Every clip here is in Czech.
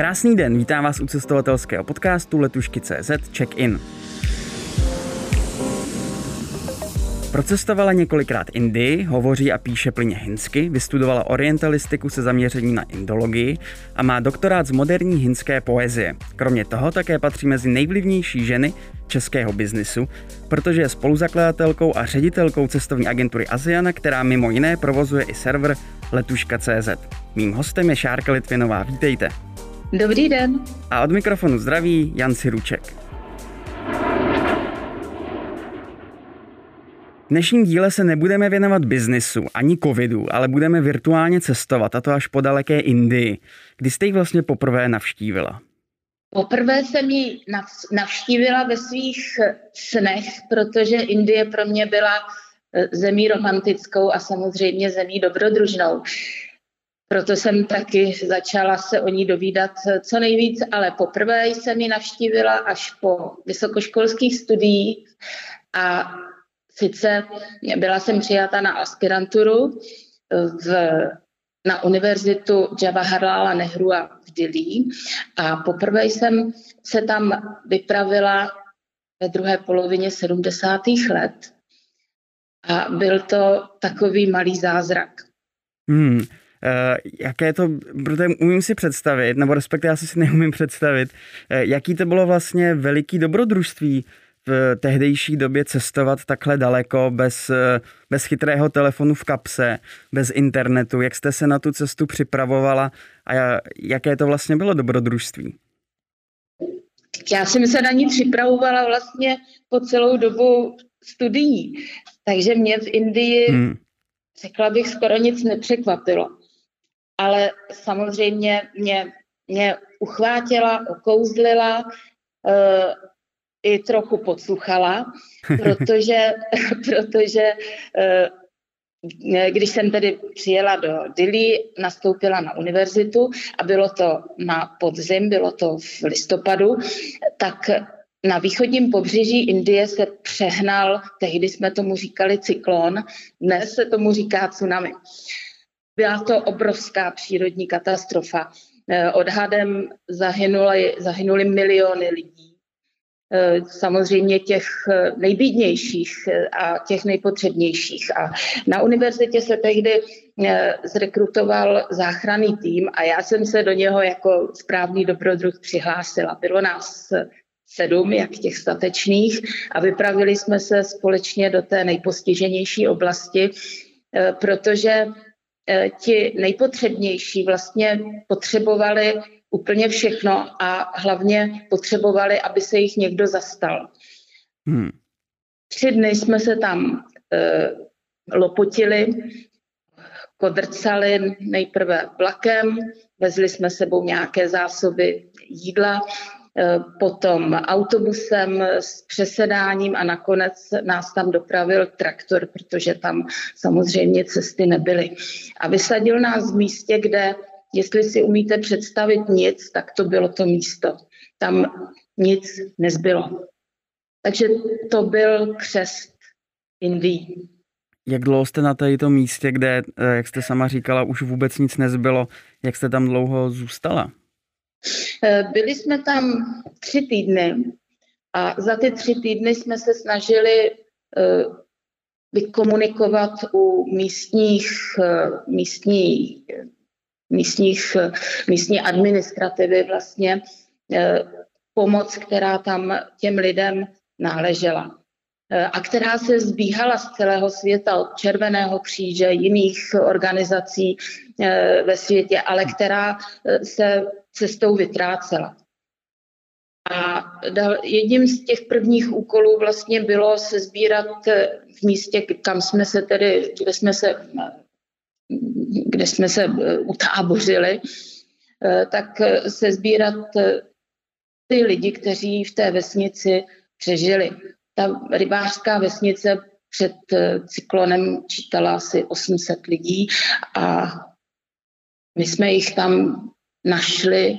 Krásný den, vítám vás u cestovatelského podcastu Letušky.cz Check-in. Procestovala několikrát Indii, hovoří a píše plyně hinsky, vystudovala orientalistiku se zaměřením na indologii a má doktorát z moderní hinské poezie. Kromě toho také patří mezi nejvlivnější ženy českého biznisu, protože je spoluzakladatelkou a ředitelkou cestovní agentury Asiana, která mimo jiné provozuje i server letuška.cz. Mým hostem je Šárka Litvinová, vítejte. Dobrý den. A od mikrofonu zdraví Jan Siruček. V dnešním díle se nebudeme věnovat biznisu ani covidu, ale budeme virtuálně cestovat, a to až po daleké Indii. Kdy jste ji vlastně poprvé navštívila? Poprvé jsem ji navštívila ve svých snech, protože Indie pro mě byla eh, zemí romantickou a samozřejmě zemí dobrodružnou. Proto jsem taky začala se o ní dovídat eh, co nejvíc, ale poprvé jsem ji navštívila až po vysokoškolských studiích a sice byla jsem přijata na aspiranturu eh, v, na univerzitu Jawaharlala Nehru v Dili a poprvé jsem se tam vypravila ve druhé polovině 70. let a byl to takový malý zázrak. Hmm. Uh, jaké to, protože umím si představit, nebo respektive já si neumím představit, uh, jaký to bylo vlastně veliký dobrodružství v tehdejší době cestovat takhle daleko bez, bez chytrého telefonu v kapse, bez internetu. Jak jste se na tu cestu připravovala a jaké to vlastně bylo dobrodružství? Já jsem se na ní připravovala vlastně po celou dobu studií. Takže mě v Indii, hmm. řekla bych, skoro nic nepřekvapilo. Ale samozřejmě mě, mě uchvátila, okouzlila, eh, i trochu podsluchala, protože, protože eh, když jsem tedy přijela do Dili, nastoupila na univerzitu a bylo to na podzim, bylo to v listopadu, tak na východním pobřeží Indie se přehnal, tehdy jsme tomu říkali cyklon, dnes se tomu říká tsunami. Byla to obrovská přírodní katastrofa. Eh, odhadem zahynuli, zahynuli miliony lidí Eh, samozřejmě těch eh, nejbídnějších a těch nejpotřebnějších. A na univerzitě se tehdy zrekrutoval záchranný tým a já jsem se do něho jako správný dobrodruh přihlásila. Bylo nás sedm, jak těch statečných, a vypravili jsme se společně do té nejpostiženější oblasti, protože ti nejpotřebnější vlastně potřebovali úplně všechno a hlavně potřebovali, aby se jich někdo zastal. Hmm. Tři dny jsme se tam e, lopotili, kodrcali nejprve vlakem, vezli jsme sebou nějaké zásoby jídla, potom autobusem s přesedáním a nakonec nás tam dopravil traktor, protože tam samozřejmě cesty nebyly. A vysadil nás v místě, kde Jestli si umíte představit nic, tak to bylo to místo. Tam nic nezbylo. Takže to byl křest Indii. Jak dlouho jste na této místě, kde, eh, jak jste sama říkala, už vůbec nic nezbylo, jak jste tam dlouho zůstala? Eh, byli jsme tam tři týdny a za ty tři týdny jsme se snažili eh, vykomunikovat u místních, místní místních, místní administrativy vlastně eh, pomoc, která tam těm lidem náležela. eh, a která se zbíhala z celého světa od Červeného kříže, jiných organizací eh, ve světě, ale která se cestou vytrácela. A jedním z těch prvních úkolů vlastně bylo se sbírat v místě, kam jsme se tedy, kde jsme se kde jsme se eh, utábořili, eh, tak eh, se sbírat ty lidi, kteří v té vesnici přežili. Ta rybářská vesnice před cyklonem čítala asi 800 lidí a my jsme jich tam našli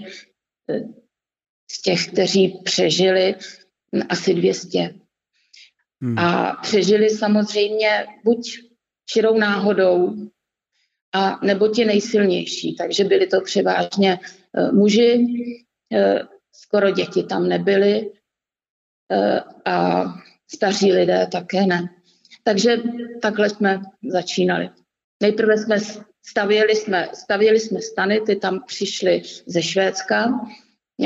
z těch, kteří přežili asi 200. Hmm. A přežili samozřejmě buď čirou náhodou, a nebo ti nejsilnější. Takže byli to převážně uh, muži, skoro děti tam nebyly a staří lidé také ne. Takže takhle jsme začínali. Nejprve jsme stavěli jsme, stavěli jsme stany, ty tam přišly ze Švédska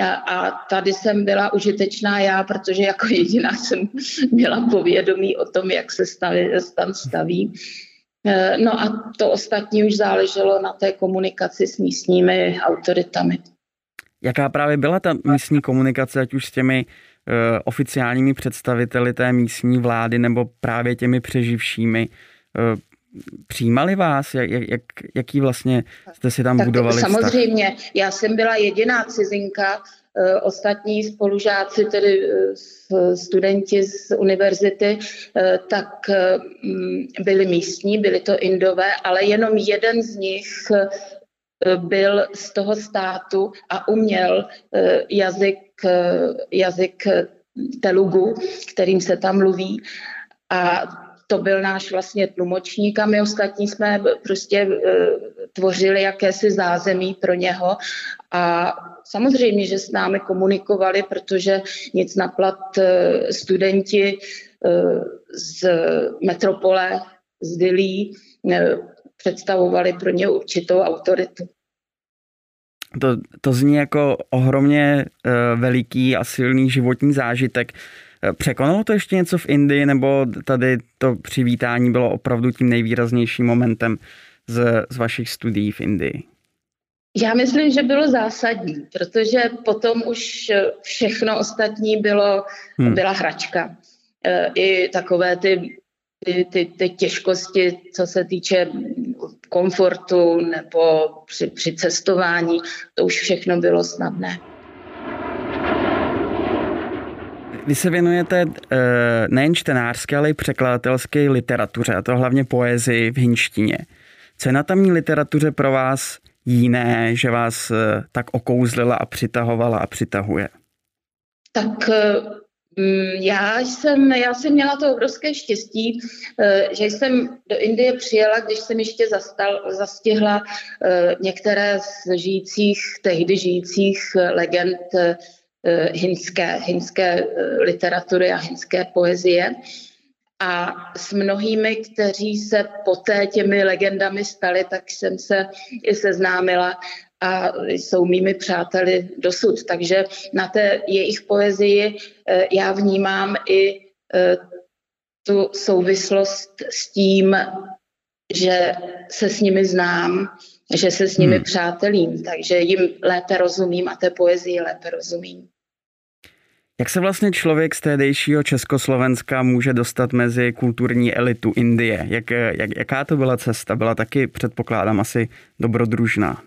a tady jsem byla užitečná já, protože jako jediná jsem měla povědomí o tom, jak se staví, stan staví. E, no a to ostatní už záleželo na té komunikaci s místními autoritami. Jaká právě byla ta místní komunikace, ať už s těmi oficiálními představiteli té místní vlády nebo právě těmi přeživšími? Uh, přijímali vás? Jak, jak, jaký vlastně jste si tam tak budovali Samozřejmě, vztah? já jsem byla jediná cizinka, eh, ostatní spolužáci, tedy eh, studenti z univerzity, eh, tak mm, byli místní, byli to indové, ale jenom jeden z nich byl z toho státu a uměl jazyk, jazyk telugu, kterým se tam mluví. A to byl náš vlastně tlumočník a my ostatní jsme prostě e, tvořili jakési zázemí pro něho a samozřejmě, že s námi komunikovali, protože nic na plat studenti z metropole, z Dilí, představovali pro ně určitou autoritu. To, to zní jako ohromně uh, veliký a silný životní zážitek. Překonalo to ještě něco v Indii, nebo tady to přivítání bylo opravdu tím nejvýraznějším momentem z, z vašich studií v Indii? Já myslím, že bylo zásadní, protože potom už všechno ostatní bylo, hmm. byla hračka. E, I takové ty, ty, ty, ty těžkosti, co se týče komfortu nebo při, při cestování, to už všechno bylo snadné. Vy se věnujete uh, nejen čtenářské, ale i překladatelské literatuře, a to hlavně poezii v hinštině. Co je na tamní literatuře pro vás jiné, že vás uh, tak okouzlila a přitahovala a přitahuje? Tak uh, já jsem, já jsem měla to obrovské štěstí, že jsem do Indie přijela, když jsem ještě zastal, zastihla některé z žijících, tehdy žijících legend Eh, hinské, hinské eh, literatury a hinské poezie. A s mnohými, kteří se poté těmi legendami stali, tak jsem se i seznámila a jsou mými přáteli dosud. Takže na té jejich poezii eh, já vnímám i tu souvislost s tím, že se s nimi znám, že se s nimi hmm. přátelím, takže jim lépe rozumím a té poezii lépe rozumím. Jak se vlastně člověk z tehdejšího Československa může dostat mezi kulturní elitu Indie? Jak, jak, jaká to byla cesta? Byla taky, předpokládám, asi dobrodružná.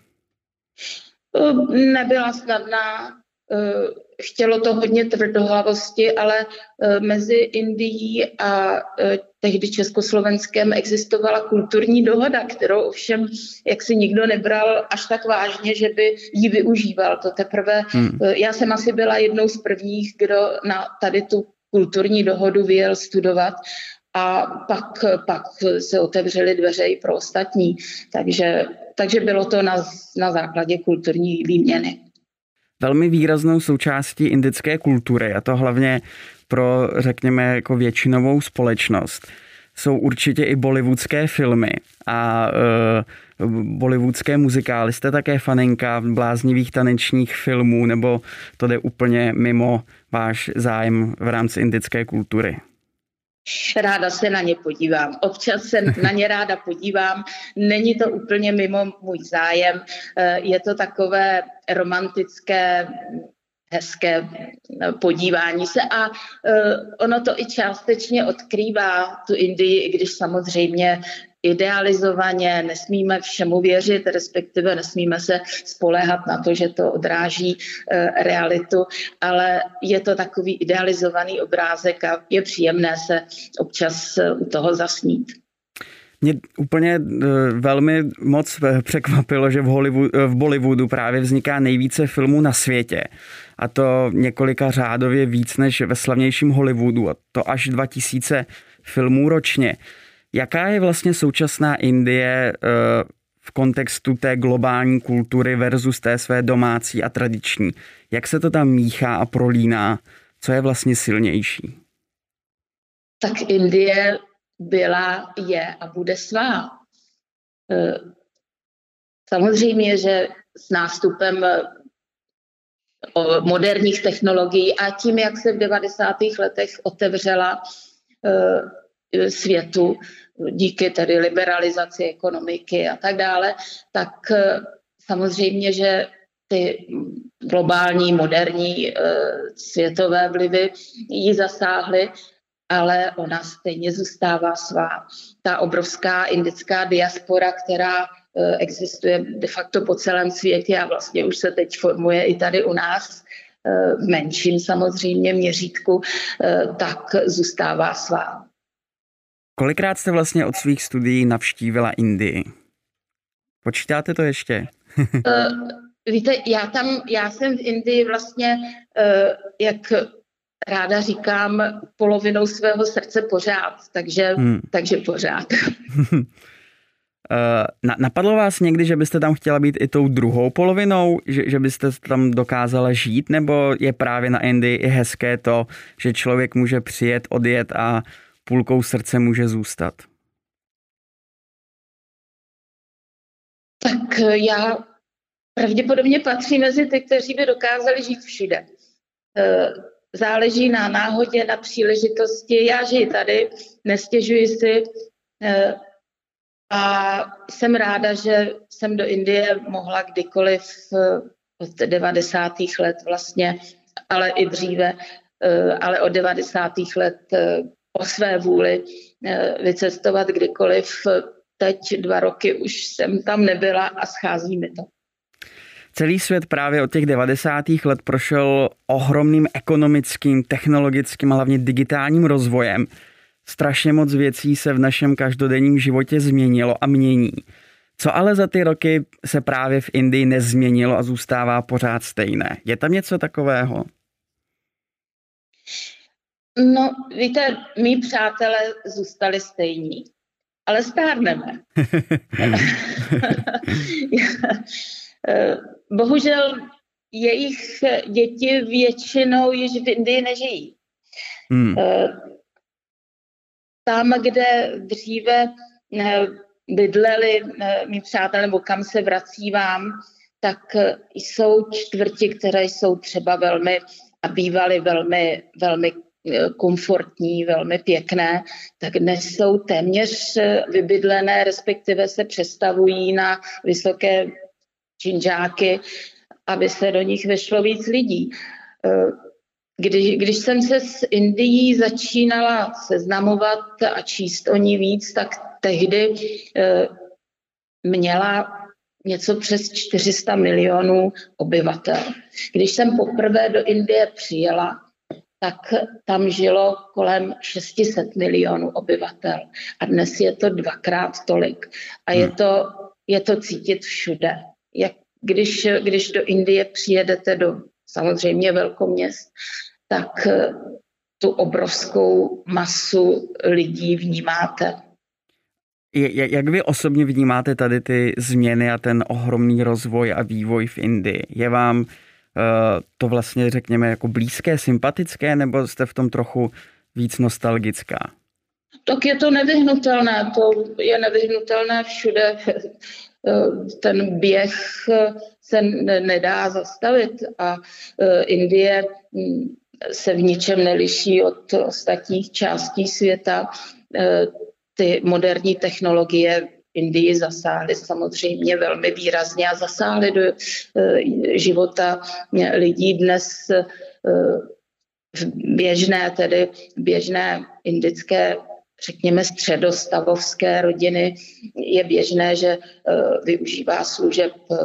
Nebyla snadná. Eh, chtělo to hodně tvrdohlavosti, ale eh, mezi Indií a eh, tehdy Československem existovala kulturní dohoda, kterou ovšem jak si nikdo nebral až tak vážně, že by ji využíval. To teprve, hmm. já jsem asi byla jednou z prvních, kdo na tady tu kulturní dohodu vyjel studovat a pak, pak se otevřely dveře i pro ostatní. Takže, takže bylo to na, na základě kulturní výměny velmi výraznou součástí indické kultury, a to hlavně pro, řekněme, jako většinovou společnost, jsou určitě i bollywoodské filmy a uh, bollywoodské muzikály. Jste také faninka bláznivých tanečních filmů, nebo to jde úplně mimo váš zájem v rámci indické kultury? Ráda se na ně podívám. Občas se na ně ráda podívám. Není to úplně mimo můj zájem. Eh, je to takové romantické, hezké podívání se a eh, ono to i částečně odkrývá tu Indii, i když samozřejmě idealizovaně, nesmíme všemu věřit, respektive nesmíme se spoléhat na to, že to odráží e, realitu, ale je to takový idealizovaný obrázek a je příjemné se občas e, u toho zasnít. Mě úplně e, velmi moc překvapilo, že v, Hollywood, v Bollywoodu právě vzniká nejvíce filmů na světě. A to několika řádově víc než ve slavnějším Hollywoodu. A to až 2000 filmů ročně. Jaká je vlastně současná Indie eh, v kontextu té globální kultury versus té své domácí a tradiční. Jak se to tam míchá a prolíná? Co je vlastně silnější? Tak Indie byla, je a bude svá. Eh, samozřejmě, že s nástupem eh, moderních technologií a tím, jak se v 90. letech otevřela světu díky tedy liberalizaci ekonomiky a tak dále, tak samozřejmě, že ty globální, moderní světové vlivy ji zasáhly ale ona stejně zůstává svá. Ta obrovská indická diaspora, která existuje de facto po celém světě a vlastně už se teď formuje i tady u nás, v menším samozřejmě měřítku, tak zůstává svá. Kolikrát jste vlastně od svých studií navštívila Indii? Počítáte to ještě? Víte, já tam, já jsem v Indii vlastně, jak ráda říkám polovinou svého srdce pořád, takže, hmm. takže pořád. Uh, napadlo vás někdy, že byste tam chtěla být i tou druhou polovinou, že, že byste tam dokázala žít, nebo je právě na Indii i hezké to, že člověk může přijet, odjet a půlkou srdce může zůstat? Tak eh, já pravděpodobně patří mezi ty, kteří by dokázali žít všude. Eh, záleží na náhodě, na příležitosti. Já žiji tady, nestěžuji si eh, a jsem ráda, že jsem do Indie mohla kdykoliv od 90. let vlastně, ale i dříve, ale od 90. let o své vůli vycestovat kdykoliv. Teď dva roky už jsem tam nebyla a schází mi to. Celý svět právě od těch 90. let prošel ohromným ekonomickým, technologickým a hlavně digitálním rozvojem. Strašně moc věcí se v našem každodenním životě změnilo a mění. Co ale za ty roky se právě v Indii nezměnilo a zůstává pořád stejné? Je tam něco takového? No, víte, mý přátelé zůstali stejní, ale stárneme. Eh, bohužel jejich děti většinou již v Indii nežijí. Hmm. Eh, tam, kde dříve eh, bydleli mý přátelé, nebo kam se vracívám, tak jsou čtvrti, které jsou třeba velmi a bývaly velmi, velmi komfortní, velmi pěkné, tak dnes jsou téměř vybydlené, respektive se přestavují na vysoké činžáky, aby se do nich vešlo víc lidí. Eh, když, když jsem se s Indií začínala seznamovat a číst o ní víc, tak tehdy eh, měla něco přes 400 milionů obyvatel. Když jsem poprvé do Indie přijela, tak tam žilo kolem 600 milionů obyvatel. A dnes je to dvakrát tolik. A je hmm. to, je to cítit všude jak když, když do Indie přijedete do samozřejmě velkoměst, tak eh, tu obrovskou masu lidí vnímáte. Jak vy osobně vnímáte tady ty změny a ten ohromný rozvoj a vývoj v Indii? Je vám to vlastně, řekněme, jako blízké, sympatické, nebo jste v tom trochu víc nostalgická? Tak je to nevyhnutelné, to je nevyhnutelné všude. Eh, ten běh eh, se nedá zastavit a eh, Indie hm, se v ničem neliší od ostatních částí světa. Ty moderní technologie Indii zasáhly samozřejmě velmi výrazně a zasáhly do života lidí dnes v běžné, tedy běžné indické řekněme, středostavovské rodiny je běžné, že eh, využívá služeb eh,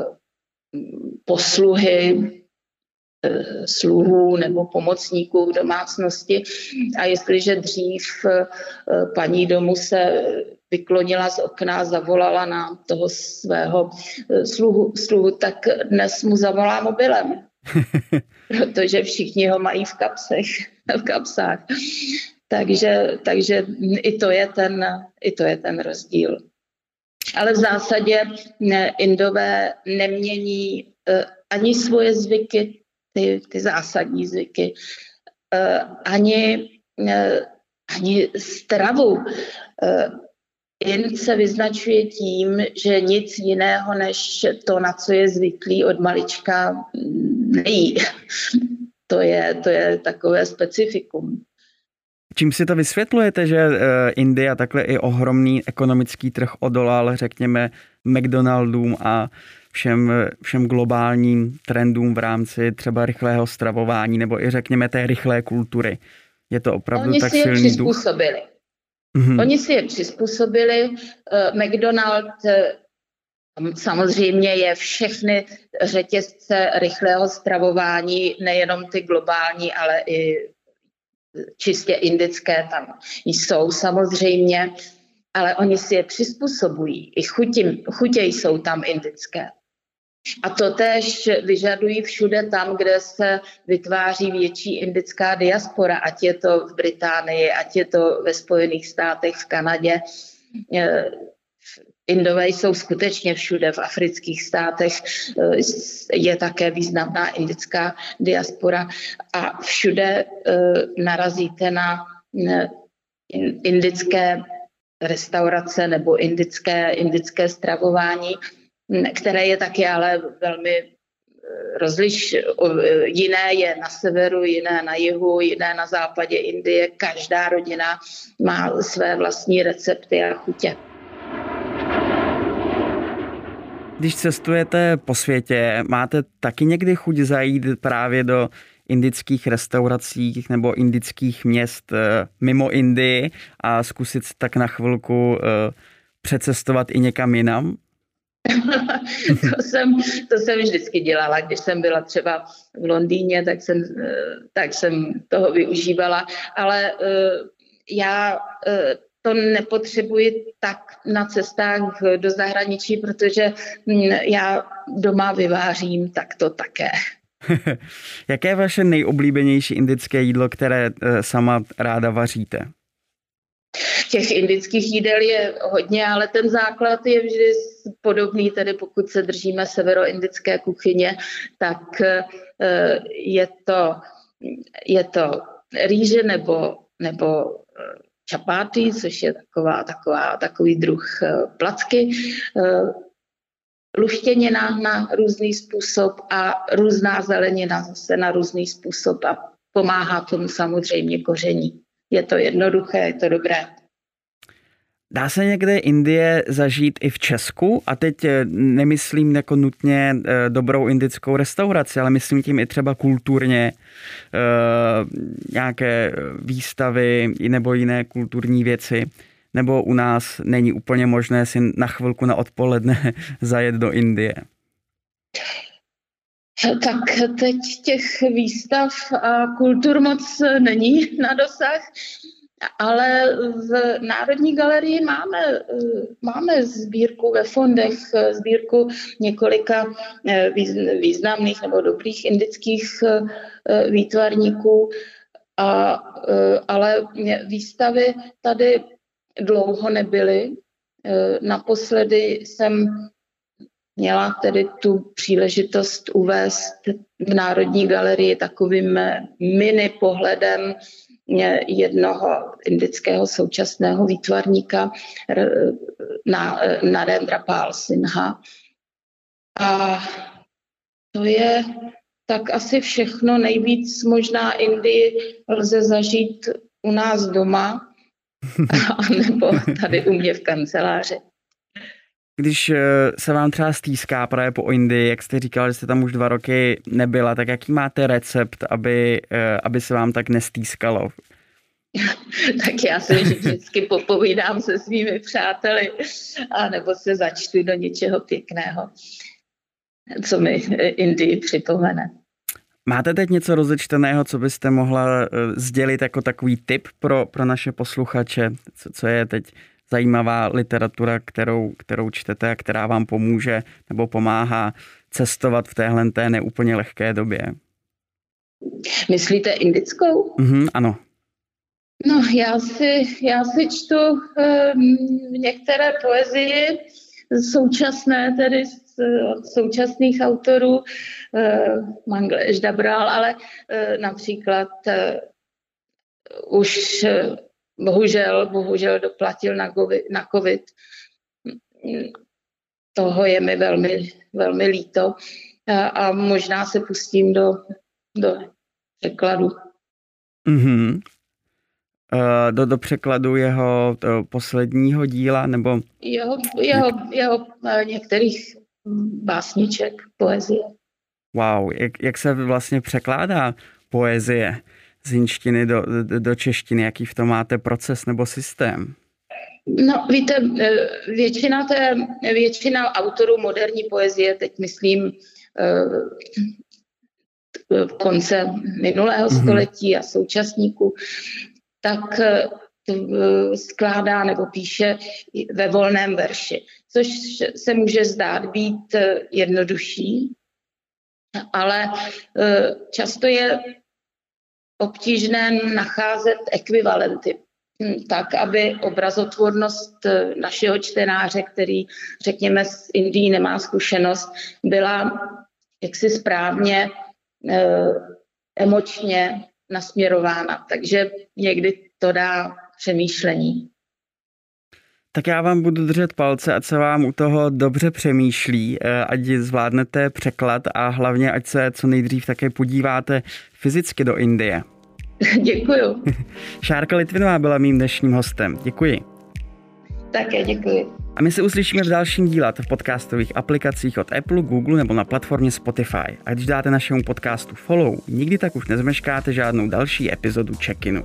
posluhy, eh, sluhů nebo pomocníků v domácnosti. A jestliže dřív paní domu se vyklonila z okna, zavolala na toho svého sluhu, sluhu tak dnes mu zavolá mobilem. Protože všichni ho mají v kapsech, v kapsách. Takže, takže i, to je ten, i to je ten rozdíl. Ale v zásadě Indové nemění uh, ani svoje zvyky, ty, ty zásadní zvyky, uh, ani, uh, ani stravu. Ind se vyznačuje tím, že nic jiného než to, na co je zvyklý od malička, nejí. To je, to je takové specifikum. Čím si to vysvětlujete, že eh, India takhle i ohromný ekonomický trh odolal, řekněme, McDonaldům a všem, všem globálním trendům v rámci třeba rychlého stravování nebo i řekněme té rychlé kultury. Je to opravdu Oni tak si silný je přizpůsobili. duch? Mm-hmm. Oni si je přizpůsobili. Uh, McDonald uh, samozřejmě je všechny řetězce rychlého stravování, nejenom ty globální, ale i čistě indické tam jsou samozřejmě, ale oni si je přizpůsobují. I chutě, chutě jsou tam indické. A to též vyžadují všude tam, kde se vytváří větší indická diaspora, ať je to v Británii, ať je to ve Spojených státech, v Kanadě. Eh, Indové jsou skutečně všude v afrických státech, eh, je také významná indická diaspora. A všude eh, narazíte na indické restaurace nebo indické, indické stravování, které je taky ale velmi eh, rozliš, jiné je na severu, jiné na jihu, jiné na západě Indie. Každá rodina má své vlastní recepty a chutě. Když cestujete po světě, máte taky někdy chuť zajít právě do indických restauracích nebo indických měst eh, mimo Indii a zkusit tak na chvilku eh, přecestovat i někam jinam? to, jsem, to jsem vždycky dělala. Když jsem byla třeba v Londýně, tak jsem, eh, tak jsem toho využívala. Ale já to nepotřebuji tak na cestách do zahraničí, protože hm, já doma vyvářím tak to také. Jaké je vaše nejoblíbenější indické jídlo, které eh, sama ráda vaříte? Těch indických jídel je hodně, ale ten základ je vždy podobný, tedy pokud se držíme severoindické kuchyně, tak eh, je to, je to rýže nebo, nebo eh, čapáty, což je taková, taková, takový druh placky, luštěnina na různý způsob a různá zelenina zase na různý způsob a pomáhá tomu samozřejmě koření. Je to jednoduché, je to dobré. Dá se někde Indie zažít i v Česku? A teď eh, nemyslím jako nutně eh, dobrou indickou restauraci, ale myslím tím i třeba kulturně eh, nějaké výstavy nebo jiné kulturní věci nebo u nás není úplně možné si na chvilku na odpoledne zajet do Indie? Tak teď těch výstav a kultur moc není na dosah, ale v Národní galerii máme, máme sbírku ve fondech, sbírku několika eh, významných nebo dobrých indických eh, výtvarníků, a, eh, ale výstavy tady dlouho nebyly. Naposledy jsem měla tedy tu příležitost uvést v Národní galerii takovým mini pohledem jednoho indického současného výtvarníka na, Narendra Pál Sinha. A to je tak asi všechno. Nejvíc možná Indii lze zažít u nás doma, nebo tady u mě v kanceláři. Když eh, se vám třeba stýská právě po Indii, jak jste říkala, že jste tam už dva roky nebyla, tak jaký máte recept, aby, eh, aby se vám tak nestýskalo? tak já se vždycky popovídám se svými přáteli a nebo se začtu do něčeho pěkného, co mi Indii připomene. Máte teď něco rozečteného, co byste mohla eh, sdělit jako takový tip pro, pro naše posluchače? Co, co je teď zajímavá literatura, kterou, kterou čtete a která vám pomůže nebo pomáhá cestovat v téhle té neúplně lehké době? Myslíte indickou? Mhm, ano. No, já si, já si čtu um, některé poezie současné, tedy od současných autorů, Mangleš Dabral, ale například už bohužel, bohužel doplatil na COVID, na COVID. Toho je mi velmi, velmi líto a, a možná se pustím do, do překladu. Mm-hmm. Do, do překladu jeho posledního díla, nebo? Jeho, jeho, jeho některých básniček, poezie. Wow, jak, jak se vlastně překládá poezie z hinštiny do, do, do češtiny? Jaký v tom máte proces nebo systém? No, víte, většina, té, většina autorů moderní poezie, teď myslím v konce minulého mm-hmm. století a současníků, tak eh, skládá nebo píše ve volném verši, což se může zdát být jednodušší, ale často je obtížné nacházet ekvivalenty hm, tak, aby obrazotvornost našeho čtenáře, který, řekněme, s Indií nemá zkušenost, byla jaksi správně emočně nasměrována. Takže někdy to dá přemýšlení. Tak já vám budu držet palce, ať se vám u toho dobře přemýšlí, eh, ať zvládnete překlad a hlavně ať se co nejdřív také podíváte fyzicky do Indie. Děkuju. Šárka Litvinová byla mým dnešním hostem. Děkuji. Také děkuji. A my se uslyšíme v dalším díle v podcastových aplikacích od Apple, Google nebo na platformě Spotify. A když dáte našemu podcastu follow, nikdy tak už nezmeškáte žádnou další epizodu check-inu.